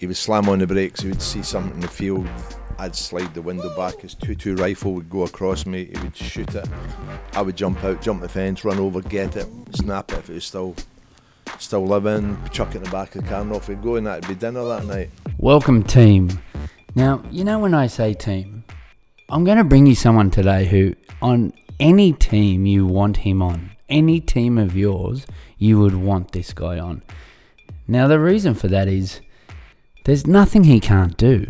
he would slam on the brakes. He would see something in the field. I'd slide the window back. His two-two rifle would go across me. He would shoot it. I would jump out, jump the fence, run over, get it, snap it if it was still still living, chuck it in the back of the car, and off we'd go, and that'd be dinner that night. Welcome, team. Now, you know when I say team, I'm going to bring you someone today who, on any team you want him on, any team of yours, you would want this guy on. Now, the reason for that is there's nothing he can't do.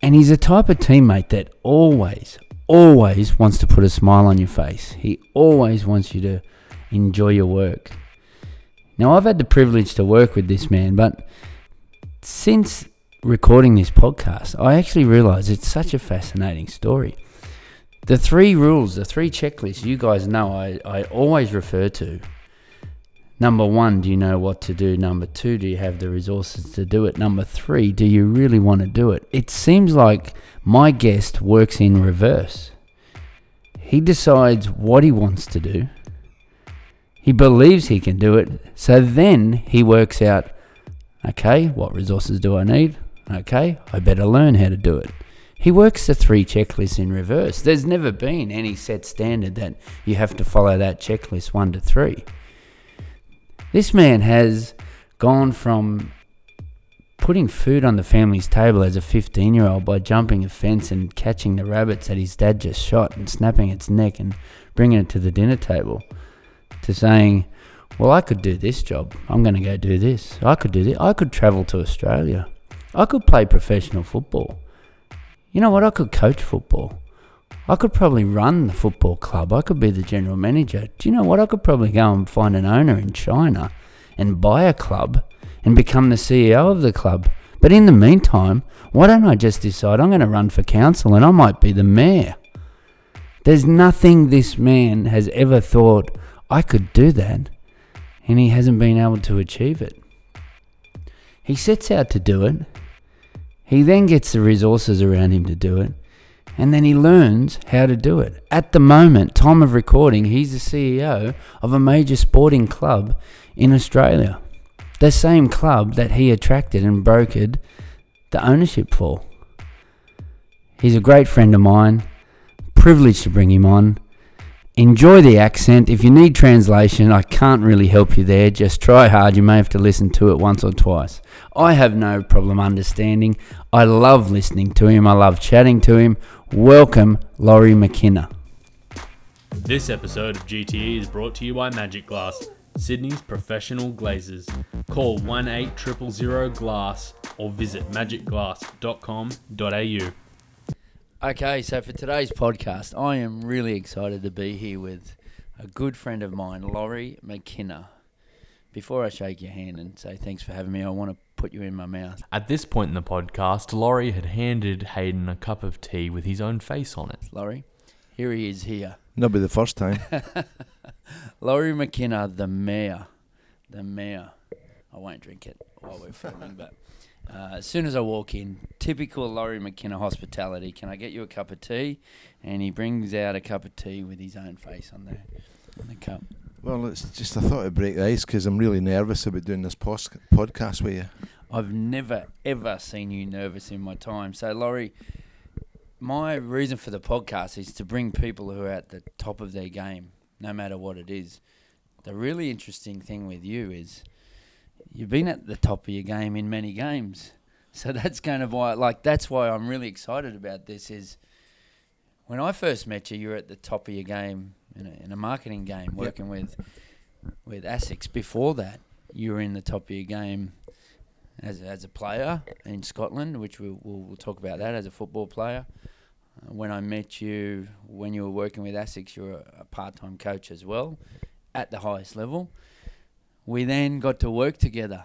And he's a type of teammate that always, always wants to put a smile on your face. He always wants you to enjoy your work. Now, I've had the privilege to work with this man, but since recording this podcast, I actually realize it's such a fascinating story. The three rules, the three checklists you guys know I, I always refer to. Number one, do you know what to do? Number two, do you have the resources to do it? Number three, do you really want to do it? It seems like my guest works in reverse. He decides what he wants to do. He believes he can do it. So then he works out okay, what resources do I need? Okay, I better learn how to do it. He works the three checklists in reverse. There's never been any set standard that you have to follow that checklist one to three. This man has gone from putting food on the family's table as a 15 year old by jumping a fence and catching the rabbits that his dad just shot and snapping its neck and bringing it to the dinner table to saying, Well, I could do this job. I'm going to go do this. I could do this. I could travel to Australia. I could play professional football. You know what? I could coach football. I could probably run the football club. I could be the general manager. Do you know what? I could probably go and find an owner in China and buy a club and become the CEO of the club. But in the meantime, why don't I just decide I'm going to run for council and I might be the mayor? There's nothing this man has ever thought I could do that, and he hasn't been able to achieve it. He sets out to do it. He then gets the resources around him to do it, and then he learns how to do it. At the moment, time of recording, he's the CEO of a major sporting club in Australia. The same club that he attracted and brokered the ownership for. He's a great friend of mine. Privileged to bring him on. Enjoy the accent. If you need translation, I can't really help you there. Just try hard. You may have to listen to it once or twice. I have no problem understanding. I love listening to him. I love chatting to him. Welcome, Lawrie McKinna. This episode of GTE is brought to you by Magic Glass, Sydney's professional glazers. Call 1 800 Glass or visit magicglass.com.au. Okay, so for today's podcast, I am really excited to be here with a good friend of mine, Lawrie McKinna. Before I shake your hand and say thanks for having me, I want to put you in my mouth. At this point in the podcast, Lawrie had handed Hayden a cup of tea with his own face on it. Lawrie, here he is here. Not be the first time. Lawrie McKinna, the mayor. The mayor. I won't drink it while we're filming, but uh, as soon as I walk in, typical Lawrie McKinna hospitality. Can I get you a cup of tea? And he brings out a cup of tea with his own face on there on the cup. Well, it's just I thought I'd break the ice because I'm really nervous about doing this podcast with you. I've never ever seen you nervous in my time. So, Lawrie, my reason for the podcast is to bring people who are at the top of their game, no matter what it is. The really interesting thing with you is you've been at the top of your game in many games. So that's kind of why, like, that's why I'm really excited about this. Is when I first met you, you were at the top of your game in a, in a marketing game, working with with ASICS. Before that, you were in the top of your game as as a player in Scotland, which we'll, we'll, we'll talk about that as a football player. Uh, when I met you, when you were working with ASICS, you were a, a part-time coach as well, at the highest level. We then got to work together,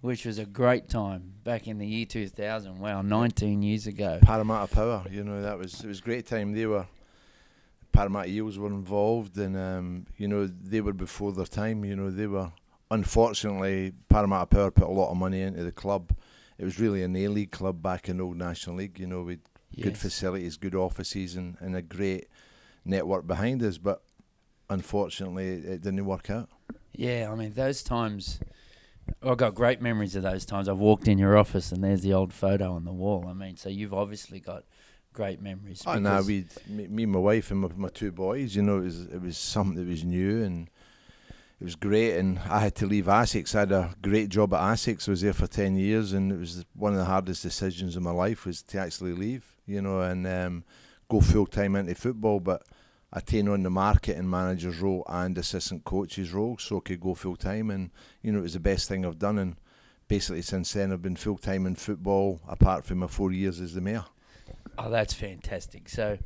which was a great time back in the year 2000. Wow, 19 years ago. Parramatta Power, you know, that was it was a great time. They were Parramatta Eels were involved, and um, you know they were before their time. You know they were unfortunately Parramatta Power put a lot of money into the club. It was really an A League club back in the old National League. You know, with good facilities, good offices, and, and a great network behind us. But unfortunately, it didn't work out. Yeah, I mean those times I've got great memories of those times. I've walked in your office and there's the old photo on the wall. I mean, so you've obviously got great memories. No, because- we me, me, my wife, and my, my two boys. You know, it was it was something that was new and it was great. And I had to leave ASICS. I had a great job at ASICS. I was there for ten years, and it was one of the hardest decisions of my life was to actually leave. You know, and um, go full time into football, but. I taken on the marketing manager's role and assistant coach's role, so I could go full time, and you know it was the best thing I've done. And basically since then, I've been full time in football, apart from my four years as the mayor. Oh, that's fantastic. So,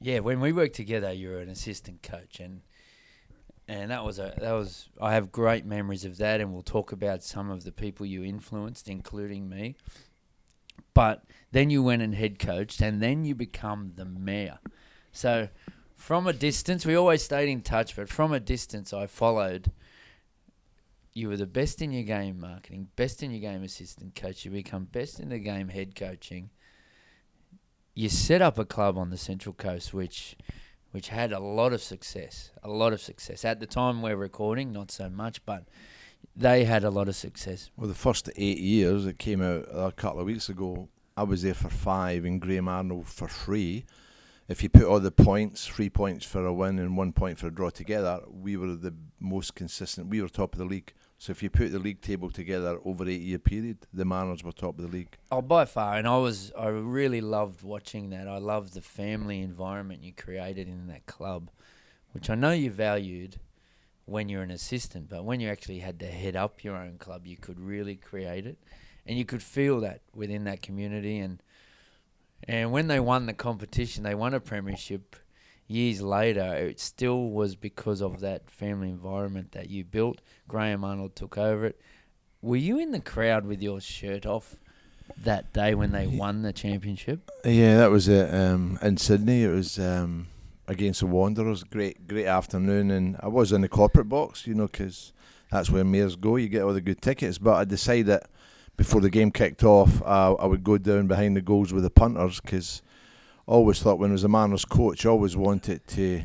yeah, when we worked together, you were an assistant coach, and and that was a that was I have great memories of that, and we'll talk about some of the people you influenced, including me. But then you went and head coached, and then you become the mayor. So, from a distance, we always stayed in touch, but from a distance, I followed. You were the best in your game marketing, best in your game assistant coach. You become best in the game head coaching you set up a club on the Central Coast which which had a lot of success, a lot of success. At the time we're recording, not so much, but they had a lot of success. Well, the first eight years, it came out a couple of weeks ago. I was there for five, and Graham Arnold for three. If you put all the points, three points for a win and one point for a draw together, we were the most consistent. We were top of the league. So if you put the league table together over eight year period, the Mariners were top of the league. Oh, by far, and I was I really loved watching that. I loved the family environment you created in that club, which I know you valued when you're an assistant, but when you actually had to head up your own club, you could really create it, and you could feel that within that community. And and when they won the competition, they won a premiership. Years later, it still was because of that family environment that you built. Graham Arnold took over it. Were you in the crowd with your shirt off that day when they won the championship? Yeah, that was it. Um, in Sydney, it was um, against the Wanderers. Great, great afternoon, and I was in the corporate box, you know, because that's where mayors go. You get all the good tickets. But I decided before the game kicked off, uh, I would go down behind the goals with the punters 'cause I always thought when I was a Mariners coach, I always wanted to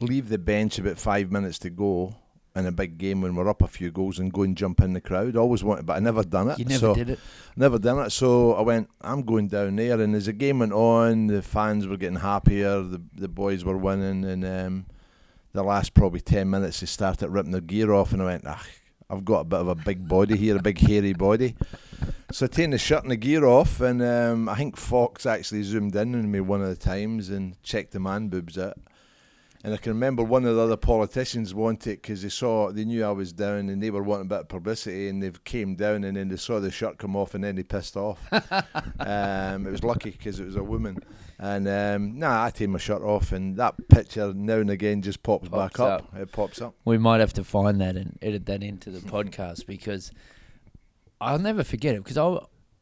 leave the bench about five minutes to go in a big game when we're up a few goals and go and jump in the crowd. I always wanted, but I never done it. You never so did it. Never done it. So I went, I'm going down there. And as the game went on, the fans were getting happier. The the boys were winning. And um, the last probably 10 minutes, they started ripping their gear off. And I went, ah, I've got a bit of a big body here, a big hairy body. So I taken the shirt and the gear off. And um, I think Fox actually zoomed in on me one of the times and checked the man boobs out. And I can remember one of the other politicians wanted because they saw they knew I was down and they were wanting a bit of publicity and they came down and then they saw the shirt come off and then they pissed off. um, it was lucky because it was a woman. And um, nah, I take my shirt off and that picture now and again just pops, Pops back up. It pops up. We might have to find that and edit that into the podcast because I'll never forget it because I,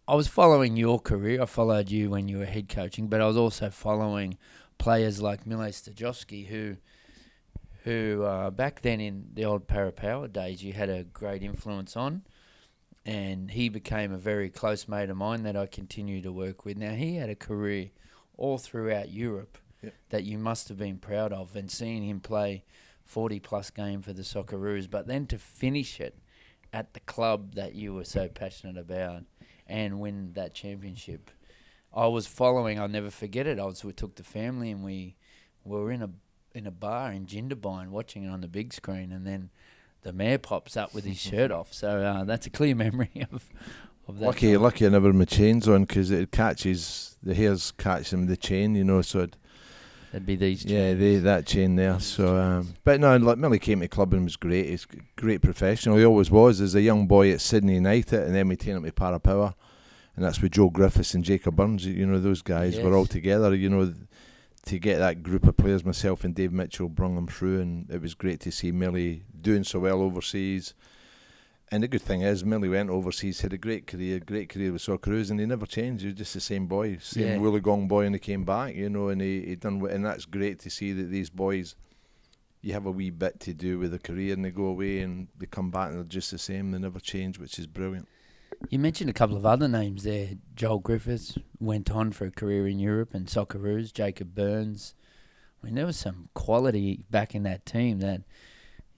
I was following your career. I followed you when you were head coaching, but I was also following players like Mile Sterjovski who who uh, back then in the old Parapower days you had a great influence on and he became a very close mate of mine that I continue to work with. Now he had a career all throughout Europe Yep. that you must have been proud of and seeing him play 40 plus game for the Socceroos, but then to finish it at the club that you were so passionate about and win that championship. I was following. I'll never forget it. I was we took the family and we were in a in a bar in Jindabyne watching it on the big screen, and then the mayor pops up with his shirt off. So uh, that's a clear memory of of that. Lucky, time. lucky I never had my chains on because it catches, the hairs catch them the chain, you know, so I'd, That'd be these. Yeah, they, that chain there. So, um, but no, like Millie came to club and was great. He's a great professional. He always was. As a young boy at Sydney United, and then we taken him to Parapower, and that's with Joe Griffiths and Jacob Burns. You know, those guys were all together. You know, to get that group of players, myself and Dave Mitchell brung them through, and it was great to see Millie doing so well overseas. And the good thing is, Millie went overseas, had a great career, great career with Socceroos, and he never changed. He was just the same boy, same Yeah. Wollongong boy, and he came back, you know, and he, he done, w- and that's great to see that these boys, you have a wee bit to do with a career, and they go away and they come back and they're just the same. They never change, which is brilliant. You mentioned a couple of other names there. Joel Griffiths went on for a career in Europe and Socceroos. Jacob Burns. I mean, there was some quality back in that team that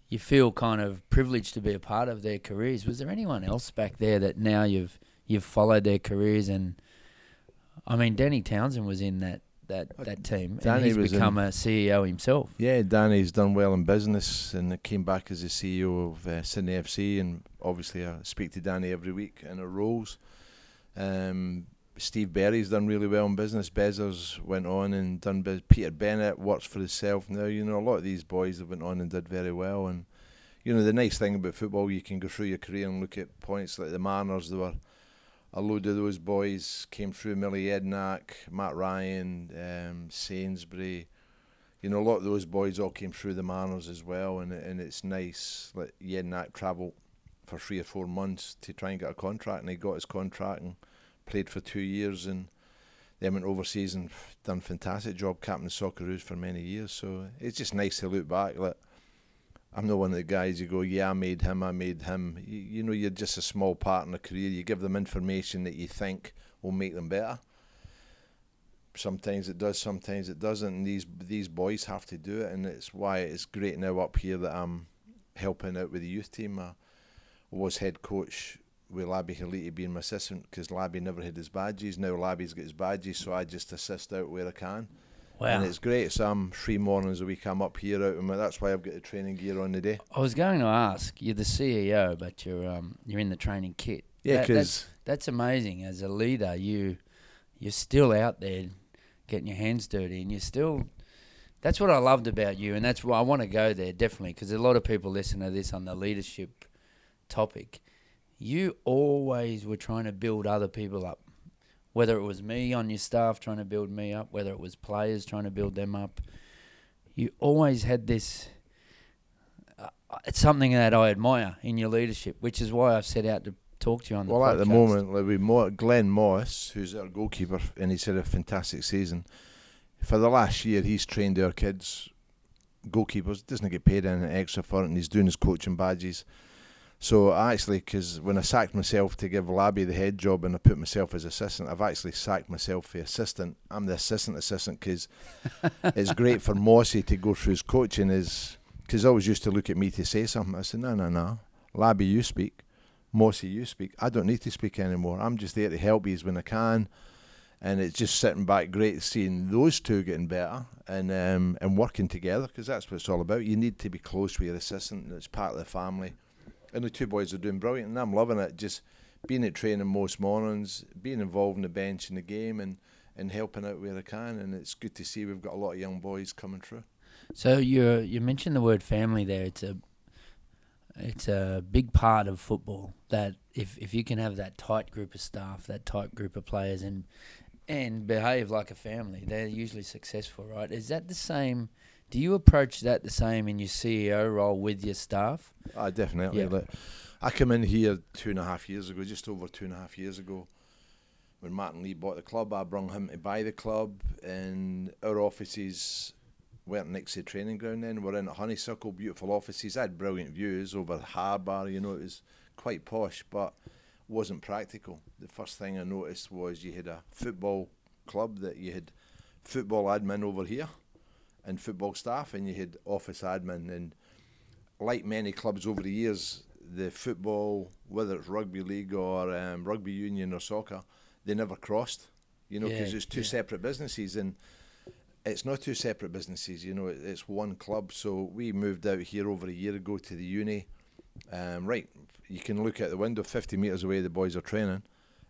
you feel kind of privileged to be a part of their careers. Was there anyone else back there that now you've you've followed their careers and I mean Danny Townsend was in that that, that team Danny and he's become in- a CEO himself. Yeah, Danny's done well in business and came back as the CEO of uh, Sydney FC, and obviously I speak to Danny every week in our roles. Um, Steve Berry's done really well in business. Bezos went on and done. Biz- Peter Bennett works for himself now. You know, a lot of these boys have went on and did very well. And you know, the nice thing about football, you can go through your career and look at points like the Mariners. They were a load of those boys came through. Millie Jedinak, Matt Ryan, um, Sainsbury you know, a lot of those boys all came through the Mariners as well, and and it's nice. Like Jedinak travelled for three or four months to try and get a contract, and he got his contract and played for two years, and then went overseas and done fantastic job captain Socceroos for many years. So it's just nice to look back. Like I'm not one of the guys you go, yeah, I made him, I made him. You, you know, you're just a small part in a career. You give them information that you think will make them better sometimes it does, sometimes it doesn't. And these these boys have to do it, and it's why it's great now up here that I'm helping out with the youth team. I was head coach with Labby Haliti being my assistant because Labby never had his badges. Now Labby's got his badges, so I just assist out where I can. And it's great. So I'm three mornings a week. I'm up here out, and that's why I've got the training gear on today. I was going to ask, you're the CEO, but you're um you're in the training kit. Yeah, That- because That's amazing. As a leader, you you're still out there getting your hands dirty, and you're still. That's what I loved about you, and that's why I want to go there definitely because a lot of people listen to this on the leadership topic. You always were trying to build other people up, whether it was me on your staff trying to build me up, whether it was players trying to build them up. You always had this. Uh, it's something that I admire in your leadership, which is why I've set out to talk to you on the Well, at the moment, with Mo- Glenn Moss, who's our goalkeeper, and he's had a fantastic season. For the last year, he's trained our kids, goalkeepers, doesn't get paid anything extra for it, and he's doing his coaching badges. So actually, because when I sacked myself to give Labby the head job and I put myself as assistant, I've actually sacked myself for assistant. I'm the assistant assistant because it's great for Mossy to go through his coaching. Is because I always used to look at me to say something. I said, no, no, no, Labby, you speak. Mossy, you speak. I don't need to speak anymore. I'm just there to help you when I can. And it's just sitting back, great seeing those two getting better and um, and working together because that's what it's all about. You need to be close with your assistant. It's part of the family. And the two boys are doing brilliant, and I'm loving it. Just being at training most mornings, being involved in the bench in the game, and, and helping out where I can. And it's good to see we've got a lot of young boys coming through. So you you mentioned the word family there. It's a it's a big part of football that if if you can have that tight group of staff, that tight group of players, and and behave like a family, they're usually successful, right? Is that the same? Do you approach that the same in your CEO role with your staff? I definitely. Yeah. Like, I came in here two and a half years ago, just over two and a half years ago, when Martin Lee bought the club. I brought him to buy the club, and our offices weren't next to the training ground. Then we're in at Honeysuckle, beautiful offices. I had brilliant views over the harbour. You know, it was quite posh, but wasn't practical. The first thing I noticed was you had a football club that you had football admin over here and football staff, and you had office admin. And like many clubs over the years, the football, whether it's rugby league or um, rugby union or soccer, they never crossed. You know, because Yeah, it's two yeah. separate businesses, and it's not two separate businesses. You know, it's one club. So we moved out here over a year ago to the uni. Um, right, you can look out the window, 50 metres away. The boys are training.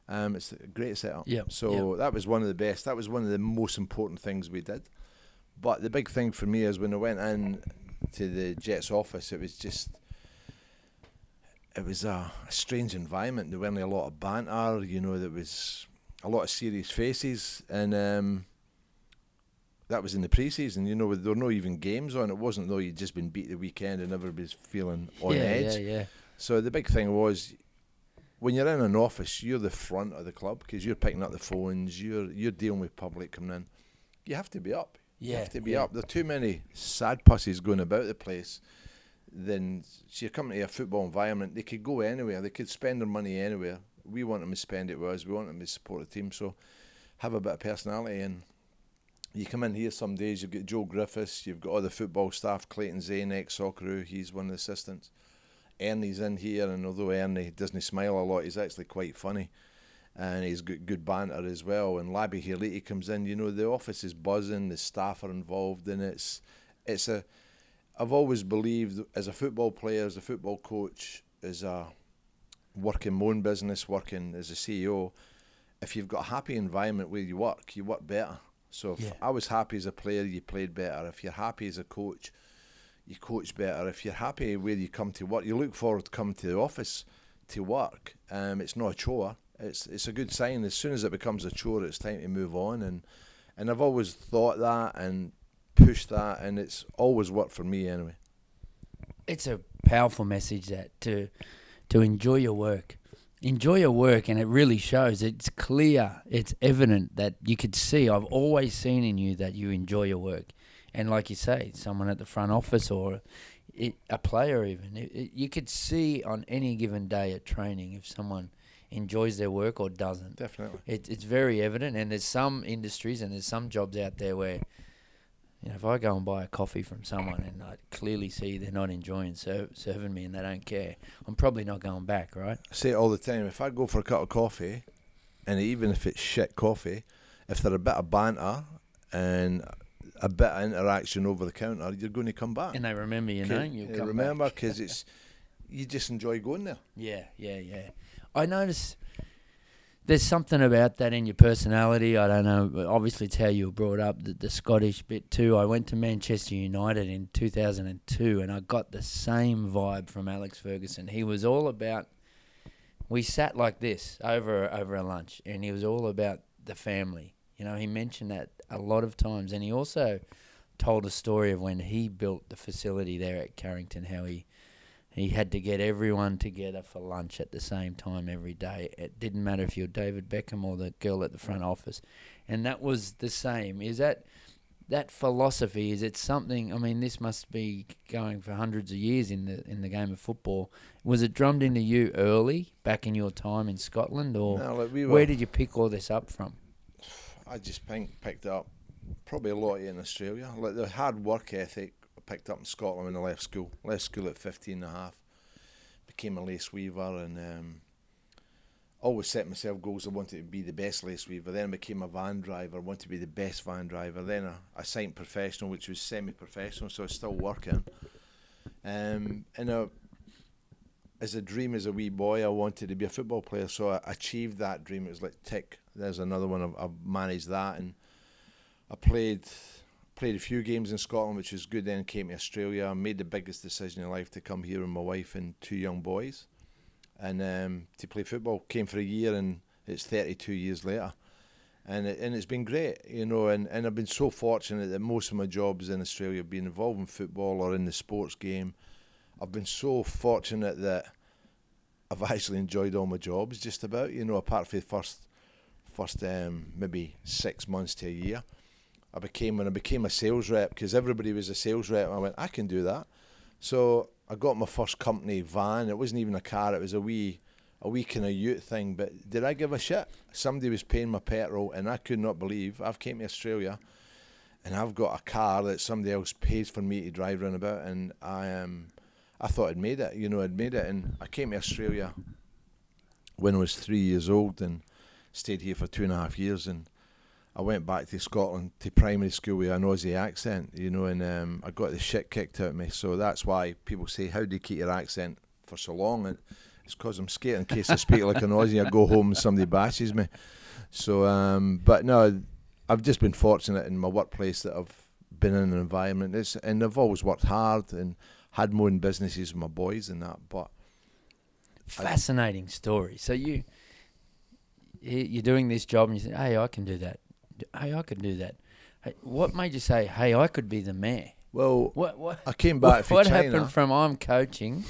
Um, it's a great setup. Yep, So that was one of the best. That was one of the most important things we did. But the big thing for me is when I went in to the Jets office, it was just it was a, a strange environment. There weren't a lot of banter. You know, there was a lot of serious faces, and um, that was in the pre-season. You know, there were no even games on. It wasn't though you'd just been beat the weekend and everybody's feeling on yeah, edge. yeah, yeah. So the big thing was when you're in an office, you're the front of the club because you're picking up the phones, you're you're dealing with public coming in. You have to be up. You have to be yeah. up. There are too many sad pussies going about the place. Then so you're coming to a football environment. They could go anywhere. They could spend their money anywhere. We want them to spend it with us. We want them to support the team. So have a bit of personality and you come in here some days, you've got Joe Griffiths, you've got all the football staff, Clayton Zane, ex Socceroo, he's one of the assistants. Ernie's in here, and although Ernie doesn't smile a lot, he's actually quite funny. And he's got good banter as well. And Labby Haliti comes in, you know, the office is buzzing, the staff are involved, and it's it's a I've always believed as a football player, as a football coach, as a working my own business, working as a CEO, if you've got a happy environment where you work, you work better. So if Yeah. I was happy as a player, you played better. If you're happy as a coach, you coach better. If you're happy where you come to work, you look forward to coming to the office to work. Um, it's not a chore. It's it's a good sign. As soon as it becomes a chore, it's time to move on. And and I've always thought that and pushed that, and it's always worked for me anyway. it's a powerful message that to to enjoy your work enjoy your work and it really shows it's clear it's evident that you could see i've always seen in you that you enjoy your work and like you say someone at the front office or it, a player even it, it, you could see on any given day at training if someone enjoys their work or doesn't Definitely. it, it's very evident, and there's some industries and there's some jobs out there where, you know, if I go and buy a coffee from someone and I clearly see they're not enjoying ser- serving me and they don't care, I'm probably not going back, right? I say it all the time. If I go for a cup of coffee, and even if it's shit coffee, if there's a bit of banter and a bit of interaction over the counter, you're going to come back. And they remember your name, you eh, come remember because it's you just enjoy going there. Yeah, yeah, yeah. I notice there's something about that in your personality. I don't know. Obviously, it's how you were brought up, the, the Scottish bit too. I went to Manchester United in 2002 and I got the same vibe from Alex Ferguson. He was all about. We sat like this over over a lunch, and he was all about the family. You know, he mentioned that a lot of times, and he also told a story of when he built the facility there at Carrington, how he he had to get everyone together for lunch at the same time every day. It didn't matter if you're David Beckham or the girl at the front office, and that was the same. Is that that philosophy? Is it something? I mean, this must be going for hundreds of years in the in the game of football. Was it drummed into you early, back in your time in Scotland, or No, like we where did you pick all this up from? I just picked up probably a lot in Australia. Like the hard work ethic picked up in Scotland when I left school. Left school at 15 and a half. Became a lace weaver and um, always set myself goals. I wanted to be the best lace weaver. Then I became a van driver. I wanted to be the best van driver. Then I, signed professional, which was semi-professional, so I was still working. Um, and I, as a dream as a wee boy, I wanted to be a football player. So I achieved that dream. It was like tick. There's another one. I've, I've managed that, and I played played a few games in Scotland, which was good. Then came to Australia. Made the biggest decision in life to come here with my wife and two young boys, and um, to play football. Came for a year, and it's 32 years later. And, it, and it's been great, you know, and, and I've been so fortunate that most of my jobs in Australia have been involved in football or in the sports game. I've been so fortunate that I've actually enjoyed all my jobs just about, you know, apart from the first first um, maybe six months to a year. I became when I became a sales rep because everybody was a sales rep. I went, I can do that. So I got my first company van. It wasn't even a car. It was a wee, a wee kind of ute thing. But did I give a shit? Somebody was paying my petrol, and I could not believe I've came to Australia, and I've got a car that somebody else pays for me to drive around about, and I am. Um, I thought I'd made it. You know, I'd made it, and I came to Australia when I was three years old, and stayed here for two and a half years, and I went back to Scotland to primary school with an Aussie accent, you know, and um, I got the shit kicked out of me. So that's why people say, "How do you keep your accent for so long?" And it's because I'm scared in case I speak like an Aussie, I go home and somebody bashes me. So, um, but no, I've just been fortunate in my workplace that I've been in an environment. It's, and I've always worked hard and had my own businesses with my boys and that. But Fascinating story. So you- you're doing this job and you say, "Hey, I can do that. Hey, I could do that." Hey, what made you say, "Hey, I could be the mayor"? well, What what I came back what, what happened from I'm coaching,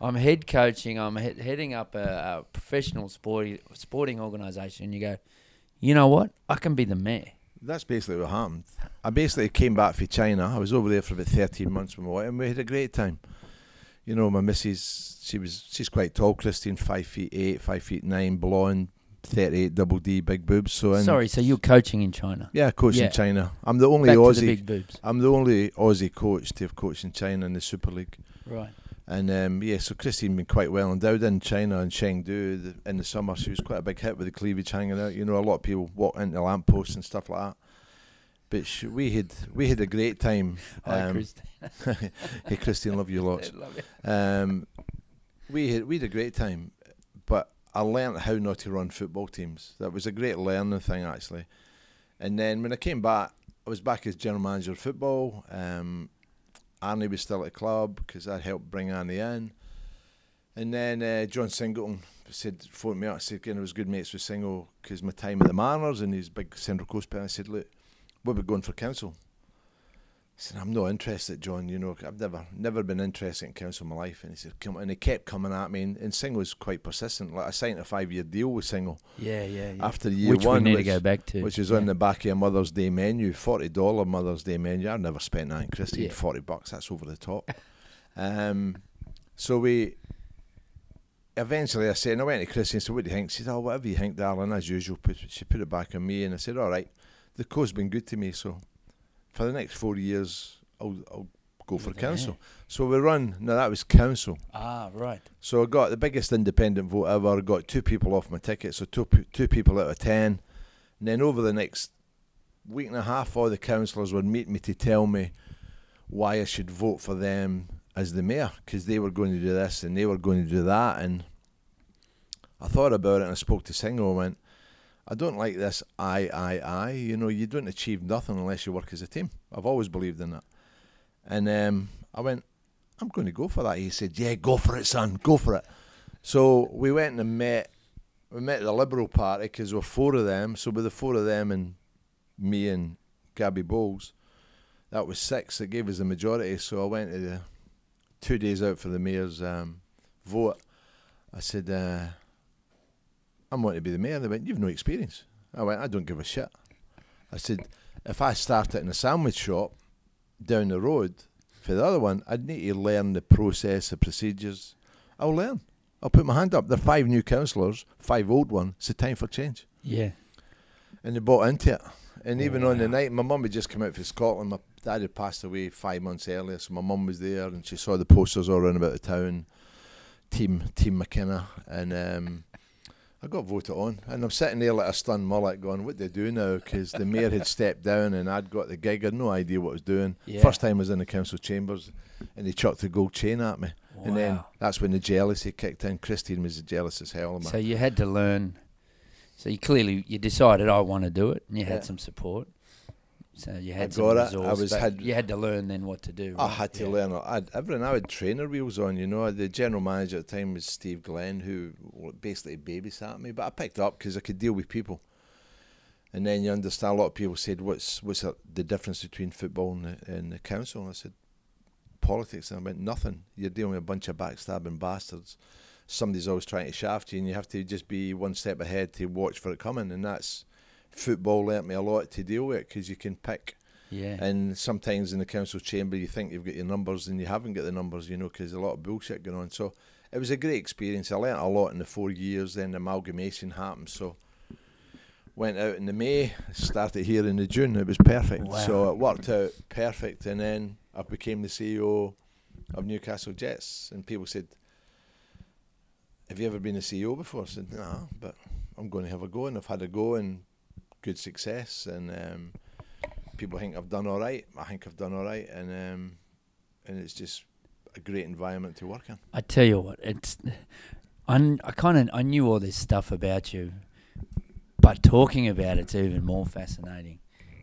I'm head coaching, I'm he- heading up a, a professional sporting sporting organisation. You go, you know what? I can be the mayor. That's basically what happened. I basically came back from China. I was over there for about 13 months with my wife, and we had a great time. You know, my missus, she was she's quite tall, Christine, five feet eight, five feet nine, blonde, 38 double D big boobs. So in, Sorry, so you're coaching in China. yeah, coach Yeah. in China. I'm the only Back Aussie. the big boobs. I'm the only Aussie coach to have coached in China in the Super League. Right. And um, yeah, so Christine been quite well endowed in China and Chengdu the, in the summer. She was quite a big hit with the cleavage hanging out. You know, a lot of people walk into lampposts and stuff like that. But sh- we had we had a great time. Hi, Um, Christine. hey, Christine, love you lots. Love. Um, we had we had a great time, but I learnt how not to run football teams. That was a great learning thing actually. And then when I came back, I was back as general manager of football. Um, Arnie was still at the club because I helped bring Arnie in. And then uh, John Singleton said, phoned me up. I said, again, I was good mates with Singo because my time at the Mariners and his big Central Coast player. I said, look, we'll be going for council. I said, I'm not interested, John. You know, I've never never been interested in council in my life. And he said, come. And he kept coming at me. And, and Singo was quite persistent. Like I signed a five year deal with Singo Yeah, yeah, yeah. after year Which one, we need which, to go back to. which is yeah. on the back of a Mother's Day menu, forty dollar Mother's Day menu. I've never spent that in Christie. Yeah. Forty bucks. That's over the top. um, so we eventually I said, and I went to Christie and said, "What do you think?" She said, "Oh, whatever you think, darling." As usual, put, she put it back on me, and I said, "All right." The co's been good to me, so for the next four years, I'll, I'll go for council. So we run. No, that was council. Ah, right. So I got the biggest independent vote ever. Got two people off my ticket, so two two people out of ten. And then over the next week and a half, all the councillors would meet me to tell me why I should vote for them as the mayor because they were going to do this and they were going to do that. And I thought about it and I spoke to Singo and went, I don't like this I, I, I. You know, you don't achieve nothing unless you work as a team. I've always believed in that. And um, I went, I'm going to go for that. He said, Yeah, go for it, son, go for it. So we went and met. We met the Liberal Party because there were four of them. So with the four of them and me and Gabby Bowles, that was six. That gave us the majority. So I went to the two days out for the mayor's um, vote. I said, uh, I'm wanting to be the mayor. They went, You've no experience. I went, I don't give a shit. I said, If I started in a sandwich shop down the road for the other one, I'd need to learn the process, the procedures. I'll learn. I'll put my hand up. There are five new councillors, five old ones. It's a time for change. Yeah. And they bought into it. And even on the night, my mum had just come out from Scotland. My dad had passed away five months earlier, so my mum was there and she saw the posters all around about the town. Team Team McKinna. And um, I got voted on. And I'm sitting there like a stunned mullet going, what do I do now? Because the mayor had stepped down and I'd got the gig. I had no idea what I was doing. Yeah. First time I was in the council chambers and they chucked the gold chain at me. And then that's when the jealousy kicked in. Christine was jealous as hell. So you had to learn. So you clearly you decided I want to do it, and you Yeah. had some support. So you had I some got it. I was- had- you had to learn then what to do. I had to Yeah. learn. I had everything. I had trainer wheels on. You know, the general manager at the time was Steve Glenn, who basically babysat me. But I picked up because I could deal with people. And then you understand. A lot of people said, "What's what's the- the difference between football and the, and the council?" And I said, "Politics." And I went, "Nothing. You're dealing with a bunch of backstabbing bastards. Somebody's always trying to shaft you, and you have to just be one step ahead to watch for it coming." And that's football learnt me a lot to deal with because you can pick. Yeah. And sometimes in the council chamber, you think you've got your numbers and you haven't got the numbers, you know, because a lot of bullshit going on. So it was a great experience. I learnt a lot in the four years. Then the amalgamation happened. So went out in the May, started here in the June. It was perfect. So it worked out perfect. And then I became the CEO of Newcastle Jets. And people said, "Have you ever been a CEO before?" I said, "No, but I'm going to have a go." And I've had a go and good success. And um, people think I've done all right. I think I've done all right, and um, and it's just a great environment to work in. I tell you what, it's I, I kind of I knew all this stuff about you, but talking about it's even more fascinating.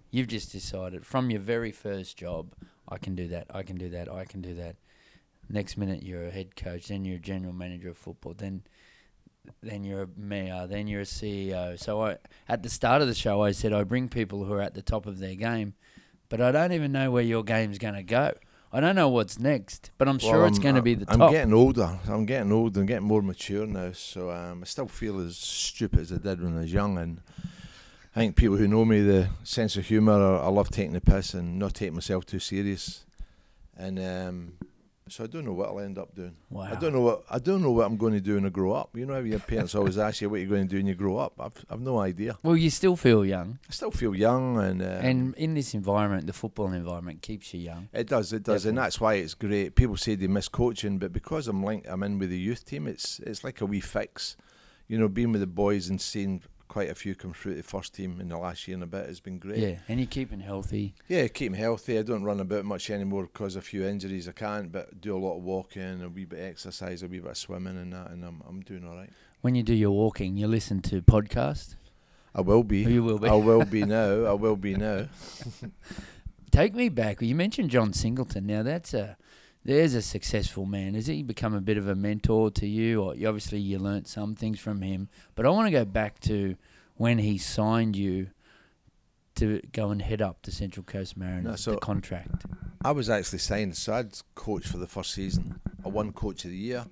You've just decided from your very first job, I can do that, I can do that, I can do that. Next minute you're a head coach, then you're a general manager of football, then then you're a mayor, then you're a CEO. So I at the start of the show I said I bring people who are at the top of their game, but I don't even know where your game's going to go. I don't know what's next, but I'm sure Well, it's I'm- going to be the top. I'm getting older. I'm getting older. I'm getting more mature now. So um, I still feel as stupid as I did when I was young. And I think people who know me, the sense of humour, I, I love taking the piss and not taking myself too serious. And um, So I don't know what I'll end up doing. Wow. I don't know what I don't know what I'm going to do when I grow up. You know how your parents always ask you what you're going to do when you grow up. I've I've no idea. Well, you still feel young, I still feel young, and uh, and in this environment, the football environment keeps you young. it does, it does, and that's why it's great. People say they miss coaching, but because I'm linked, I'm in with the youth team. It's it's like a wee fix. You know, being with the boys and seeing quite a few come through to the first team in the last year and a bit It's been great. Yeah, and you're keeping healthy. Yeah, keep me healthy. I don't run about much anymore because of a few injuries. I can't, but do a lot of walking, a wee bit of exercise, a wee bit of swimming, and that, and I'm I'm doing all right. When you do your walking, you listen to podcasts. I will be. Oh, you will be. I will be now. I will be now. Take me back. You mentioned John Singleton. Now that's a there's a successful man. Has he become a bit of a mentor to you? Or you, obviously you learnt some things from him. But I want to go back to when he signed you to go and head up the Central Coast Mariners. so- the contract. I was actually signed, so I'd coached for the first season. I won Coach of the Year.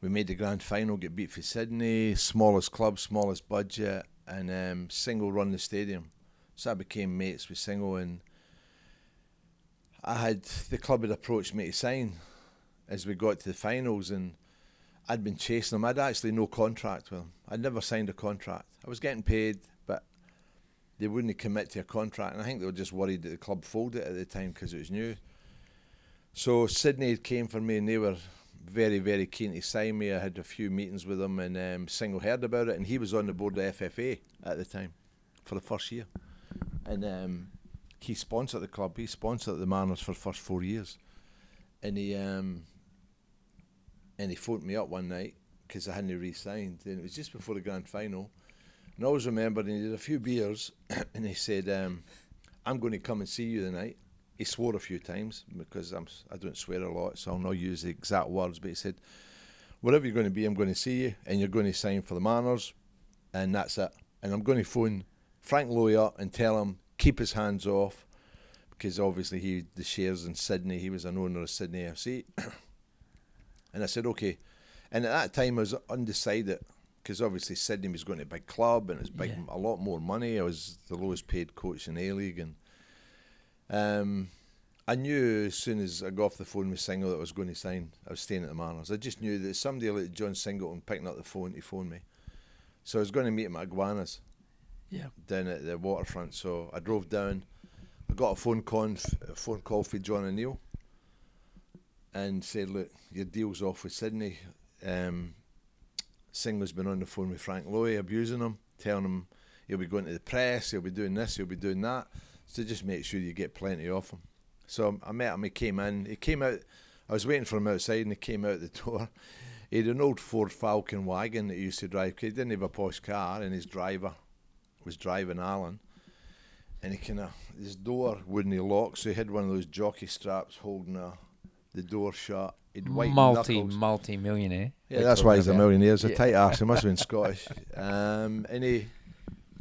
We made the grand final, get beat for Sydney, smallest club, smallest budget, and um, Singo run the stadium. So I became mates with Singo, and I had the club had approached me to sign as we got to the finals, and I'd been chasing them. I'd actually no contract with them. I'd never signed a contract. I was getting paid, but they wouldn't commit to a contract, and I think they were just worried that the club folded at the time because it was new. So Sydney came for me, and they were very, very keen to sign me. I had a few meetings with them, and um, Singo heard about it, and he was on the board of FFA at the time for the first year, and um, he sponsored the club. He sponsored the Mariners for the first four years, and he um, and he phoned me up one night because I hadn't re-signed, and it was just before the grand final. And I always remember, he did a few beers, and he said, um, "I'm going to come and see you tonight." He swore a few times because I'm I don't swear a lot, so I'll not use the exact words. But he said, "Wherever you're going to be, I'm going to see you, and you're going to sign for the Mariners, and that's it. And I'm going to phone Frank Lowy up and tell him keep his hands off, because obviously he the shares in Sydney. He was an owner of Sydney FC." and I said, "Okay." And at that time, I was undecided because obviously Sydney was going to a big club and it was big, Yeah. a lot more money. I was the lowest paid coach in A League, and um, I knew as soon as I got off the phone with Singo that I was going to sign. I was staying at the Mariners. I just knew that somebody like John Singleton picking up the phone to phone me, so I was going to meet him at Iguanas Yeah. down at the waterfront. So I drove down. I got a phone call, a phone call for John O'Neill, and said, "Look, your deal's off with Sydney. Um, Singo's been on the phone with Frank Lowy, abusing him, telling him he'll be going to the press, he'll be doing this, he'll be doing that. So just make sure you get plenty off him." So I met him. He came in. He came out. I was waiting for him outside, and he came out the door. He had an old Ford Falcon wagon that he used to drive. he didn't have a posh car, and his driver was driving Alan. And he kind of his door wouldn't lock, so he had one of those jockey straps holding uh, the door shut. He'd multi knuckles. multi millionaire. Yeah, that's why he's a millionaire. He's a tight ass. He must have been Scottish. Um, and he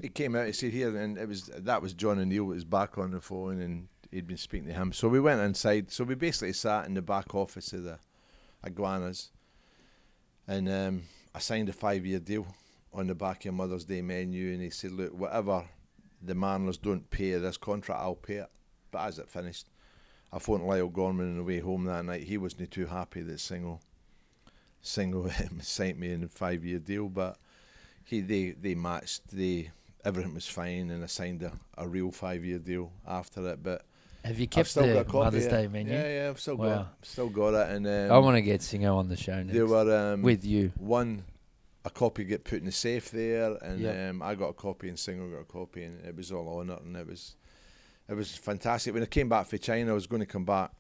he came out. He said here, and it was that was John O'Neill. Was back on the phone, and he'd been speaking to him. So we went inside. So we basically sat in the back office of the Iguanas, and um, I signed a five-year deal on the back of your Mother's Day menu. And he said, look, whatever the Mariners don't pay this contract, I'll pay it. But as it finished, I phoned Lyall Gorman on the way home that night. He wasn't too happy that Singo single signed me in a five year deal, but he they they matched they everything was fine and I signed a, a real five year deal after it. But Have you I've kept still got the copy. Mother's. Day menu? Yeah, yeah, I've still Wow. got still got it. And um, I want to get Singo on the show next. there were um, with you. one a copy get put in the safe there, and Yeah. um, I got a copy and Singo got a copy, and it was all on it, and it was it was fantastic. When I came back from China, I was going to come back.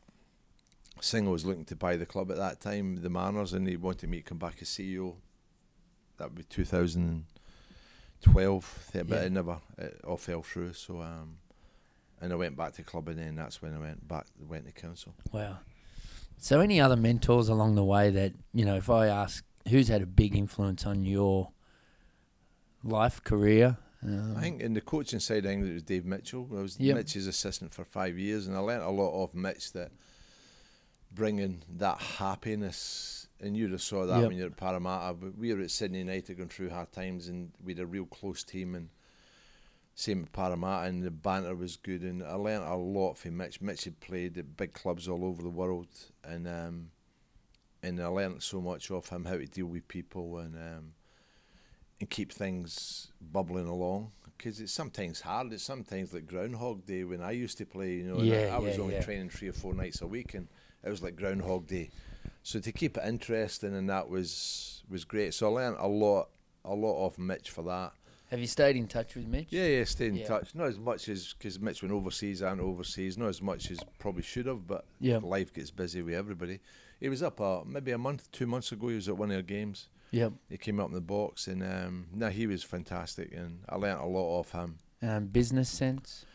Singo was looking to buy the club at that time, the Mariners, and he wanted me to come back as CEO. That would be 2012, but Yeah. it never it all fell through. So, um, and I went back to club, and then that's when I went back, went to council. Wow. So, any other mentors along the way that you know? If I ask, who's had a big influence on your life career? Um, I think in the coaching side, I think it was Dave Mitchell. I was Yep. Mitch's assistant for five years, and I learnt a lot of Mitch that bringing that happiness. And you just saw that Yep. when you're at Parramatta. But we were at Sydney United going through hard times, and we had a real close team. And Same at Parramatta, and the banter was good, and I learnt a lot from Mitch. Mitch had played at big clubs all over the world, and um, and I learned so much off him how to deal with people and um, and keep things bubbling along. Because it's sometimes hard. It's sometimes like Groundhog Day when I used to play. You know, Yeah, I, I was yeah, only yeah. training three or four nights a week, and it was like Groundhog Day. So to keep it interesting, and that was was great. So I learned a lot, a lot of Mitch for that. Have you stayed in touch with Mitch? Yeah, yeah, stayed in Yeah. touch. Not as much as because Mitch went overseas and overseas. Not as much as probably should have, but Yeah. life gets busy with everybody. He was up uh, maybe a month, two months ago. He was at one of our games. Yep. He came up in the box, and um, no, he was fantastic, and I learnt a lot off him. Um, business sense.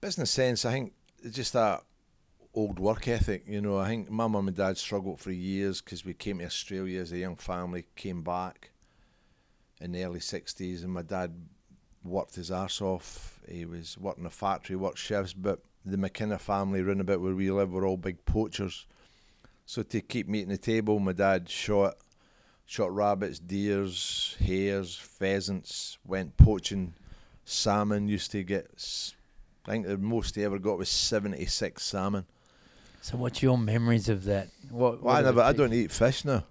Business sense, I think, it's just that old work ethic. You know, I think my mum and dad struggled for years because we came to Australia as a young family, came back in the early '60s, and my dad worked his arse off. He was working a factory, worked shifts, but the McKinna family round about where we live were all big poachers. So to keep meat on the table, my dad shot shot rabbits, deers, hares, pheasants, went poaching salmon. Used to get, I think the most he ever got was seventy six salmon. So, what's your memories of that? What? Well, I never, I don't eat fish now.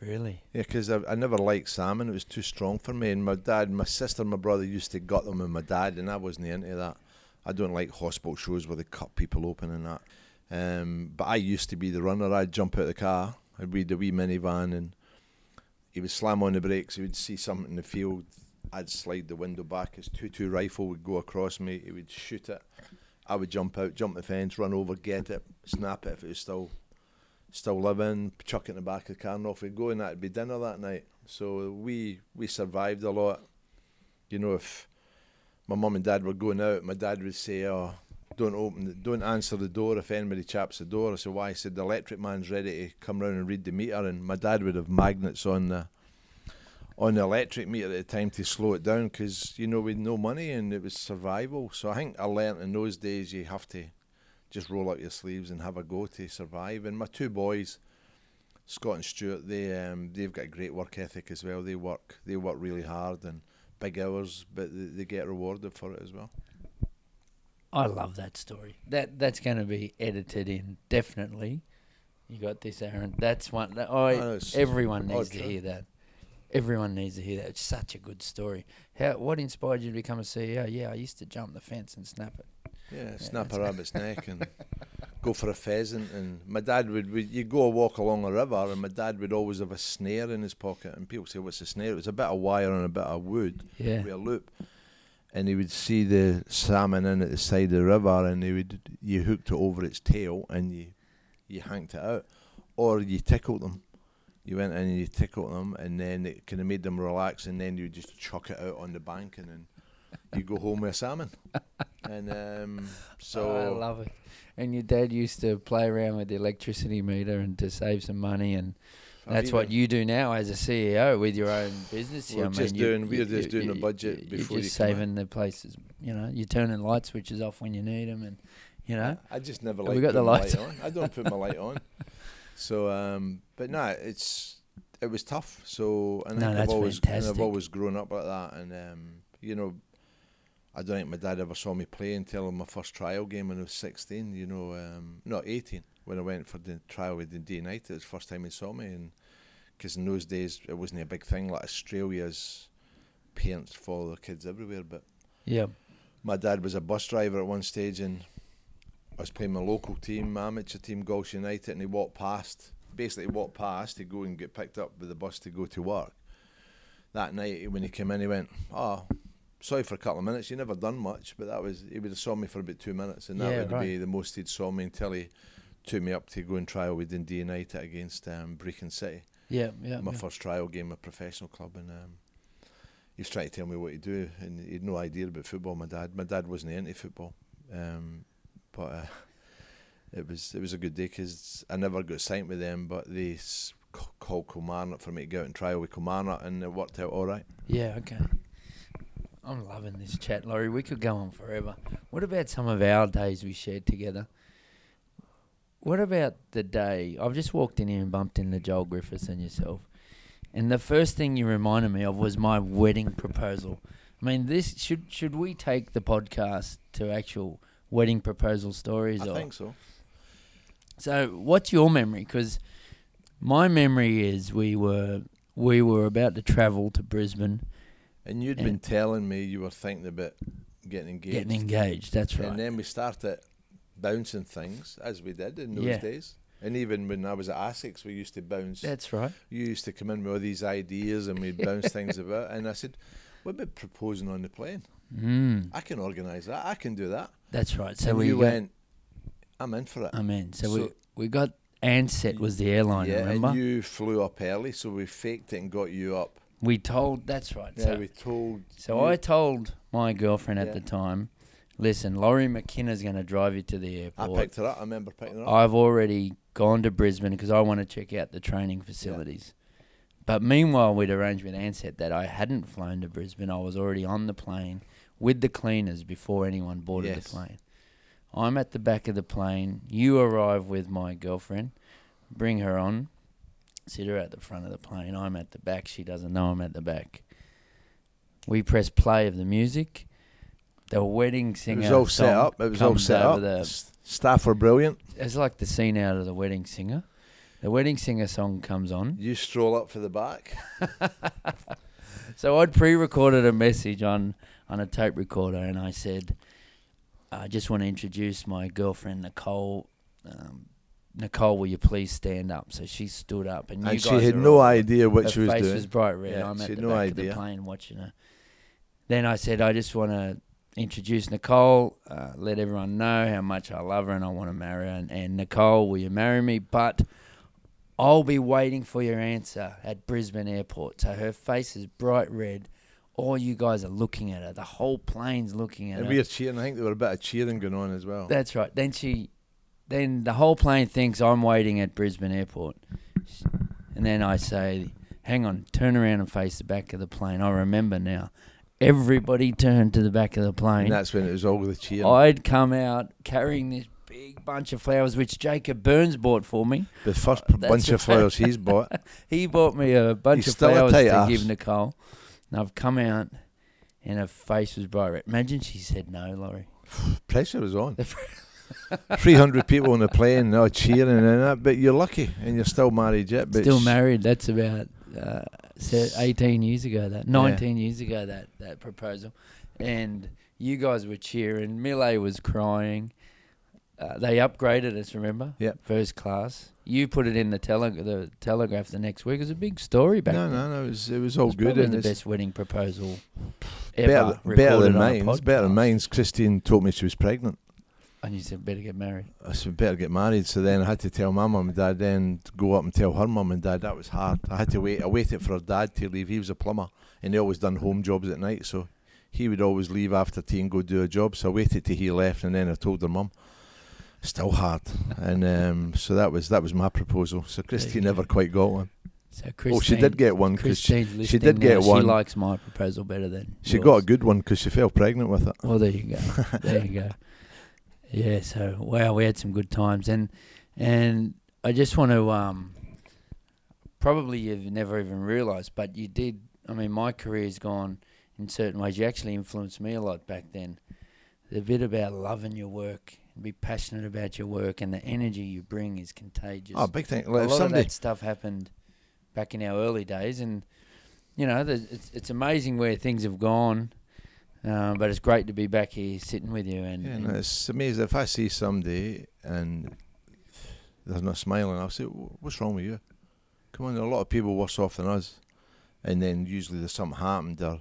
Really? Yeah, 'cause I, I never liked salmon. It was too strong for me. And my dad, my sister, and my brother used to gut them with my dad, and I wasn't into that. I don't like hospital shows where they cut people open and that. Um, but I used to be the runner. I'd jump out of the car. I'd read the wee minivan, and he would slam on the brakes. He would see something in the field. I'd slide the window back. His two-two rifle would go across me. He would shoot it. I would jump out, jump the fence, run over, get it, snap it if it was still still living, chuck it in the back of the car and off we'd go and that'd be dinner that night. So we we survived a lot. You know, if my mum and dad were going out, my dad would say, Oh, don't open the, don't answer the door if anybody chaps the door. I said, Why? He said the electric man's ready to come round and read the meter and my dad would have magnets on the on the electric meter at the time to slow it down because you know we had no money and it was survival. So I think I learnt in those days you have to just roll up your sleeves and have a go to survive. And my two boys, Scott and Stuart, they um, they've got a great work ethic as well. They work they work really hard and big hours, but they, they get rewarded for it as well. I love that story. That that's going to be edited in definitely. You got this, Aaron. That's one. That, oh, No, everyone oh, needs to hear that. Everyone needs to hear that. It's such a good story. How? What inspired you to become a CEO? Yeah, I used to jump the fence and snap it. Yeah, snap that's- a rabbit's neck and go for a pheasant. And my dad would, would you go a walk along a river, and my dad would always have a snare in his pocket. And people say, "What's a snare?" It was a bit of wire and a bit of wood Yeah. with a loop. And he would see the salmon in at the side of the river, and he would you hooked it over its tail, and you you hanked it out, or you tickled them. You went in and you tickled them, and then it kind of made them relax, and then you just chuck it out on the bank, and then you go home with a salmon. And um, so oh, I love it. And your dad used to play around with the electricity meter and to save some money, and that's what you do now as a CEO with your own business. We're I mean, just you- doing- we're you- just you- doing a budget You're before just saving the places. You know, you're turning light switches off when you need them, and you know. I just never like we got the lights light on. I don't put my light on. So, um, but no, it's it was tough. So, and No, I think that's I've always and. I've always grown up like that. And um, you know, I don't think my dad ever saw me play until my first trial game when I was sixteen. You know, um, not eighteen when I went for the trial with Dundee United. It was the first time he saw me, and because in those days it wasn't a big thing like Australia's parents follow their kids everywhere, but Yeah. my dad was a bus driver at one stage and I was playing my local team, my amateur team, Gulch United, and he walked past, basically he walked past to go and get picked up with the bus to go to work. That night when he came in, he went, oh, sorry for a couple of minutes, you never done much, but that was, he would have saw me for about two minutes and that Yeah, would right. be the most he'd saw me until he took me up to go and trial with Dundee United against um, Brechin City Yeah. Yeah. my yeah. first trial game, at a professional club, and um, he was trying to tell me what to do, and he had no idea about football. My dad, my dad wasn't into football, um, but uh, it was it was a good day because I never got signed with them, but they s- called Kilmarnock for me to go out and trial with Kilmarnock, and it worked out all right. Yeah, okay. I'm loving this chat, Lawrie. We could go on forever. What about some of our days we shared together? What about the day I've just walked in here and bumped into Joel Griffiths and yourself, and the first thing you reminded me of was my wedding proposal. I mean, this should should we take the podcast to actual wedding proposal stories? I or think so. so. What's your memory? Because my memory is we were we were about to travel to Brisbane, And you'd And- been telling me you were thinking about getting engaged. getting engaged. That's right. And then we started bouncing things as we did in those Yeah. days. And even when I was at ASICS, we used to bounce. That's right. you used to come in with all these ideas and we'd bounce things about. And I said, What about proposing on the plane? Mm, I can organise that. I can do that. that's right. So and we went, I'm in for it. I mean, so, we So- we got Ansett was the airline. yeah, remember? and you flew up early, so we faked it and got you up. we told. That's right. Yeah, so we told. So you- I told my girlfriend at the time, listen, Lawrie McKinna's going to drive you to the airport. I picked her up. I remember picking her up. I've already gone to Brisbane because I want to check out the training facilities. But meanwhile, we'd arranged with Ansett that I hadn't flown to Brisbane. I was already on the plane with the cleaners before anyone boarded Yes. the plane. I'm at the back of the plane. You arrive with my girlfriend, bring her on, sit her at the front of the plane. I'm at the back. She doesn't know I'm at the back. We press play of the music. The wedding it singer. was all set up. It was all set up. the- Staff were brilliant. it's like the scene out of the wedding singer. The wedding singer song comes on. You stroll up for the back. So I'd pre-recorded a message on on a tape recorder, and I said, "I just want to introduce my girlfriend Nicole. Um, Nicole, will you please stand up?" So she stood up, and, you and she had no all- idea what she was doing. Her face was bright red. Yeah, I'm at the no back of the plane watching her. Then I said, "I just want to introduce Nicole. Uh, let everyone know how much I love her and I want to marry her. And, and Nicole, will you marry me? But." I'll be waiting for your answer at Brisbane Airport. So her face is bright red. All you guys are looking at her. The whole plane's looking at her. and we were cheering. I think there were a bit of cheering going on as well. That's right. Then she, then the whole plane thinks I'm waiting at Brisbane Airport, and then I say, "Hang on, turn around and face the back of the plane." I remember now. Everybody turned to the back of the and plane. that's when it was all the cheering. I'd come out carrying this big bunch of flowers, which Jacob Burns bought for me. the first That's bunch of flowers he's bought. He bought me a bunch He's of flowers to ass. give Nicole. And I've come out, and her face was bright red. Imagine she said no, Lawrie. Pressure was on. 300 people on the plane, now cheering and that. But you're lucky, and you're still married yet. But Still married. That's about uh, 18 years ago. That 19 years ago. That that proposal, and you guys were cheering. Millet was crying. Uh, they upgraded us. Remember? Yep. First class. You put it in the tele- the Telegraph the next week. It was a big story back No, then. no, no. It was, it was all It's good. probably And the best wedding proposal ever better, better than mine. Better than mine. Christine told me she was pregnant. And you said better get married. I said, better get married. So then I had to tell my mum and dad, then go up and tell her mum and dad. That was hard. I had to wait. I waited for her dad to leave. He was a plumber and he always done home jobs at night. So he would always leave after tea and go do a job. So I waited till he left and then I told her mum. Still hard. and um, so that was that was my proposal. So Christine never quite got one. So Christine, oh, she did get one because she, she did get one. She likes my proposal better than she yours. got a good one because she fell pregnant with it. Well, there you go. there you go. Yeah. So wow, we had some good times, and and I just want to um. Probably you've never even realised, but you did. I mean, my career's gone in certain ways. You actually influenced me a lot back then. The bit about loving your work and be passionate about your work, and the energy you bring is contagious. Oh, big thing. a Like if lot somebody of that stuff happened back in our early days, and you know, it's it's amazing where things have gone. Um, but it's great to be back here sitting with you, and, Yeah, and no, it's amazing. If I see somebody and they're not smiling, I'll say, "What's wrong with you?" Come on, there are a lot of people worse off than us. And then usually there's something happened, or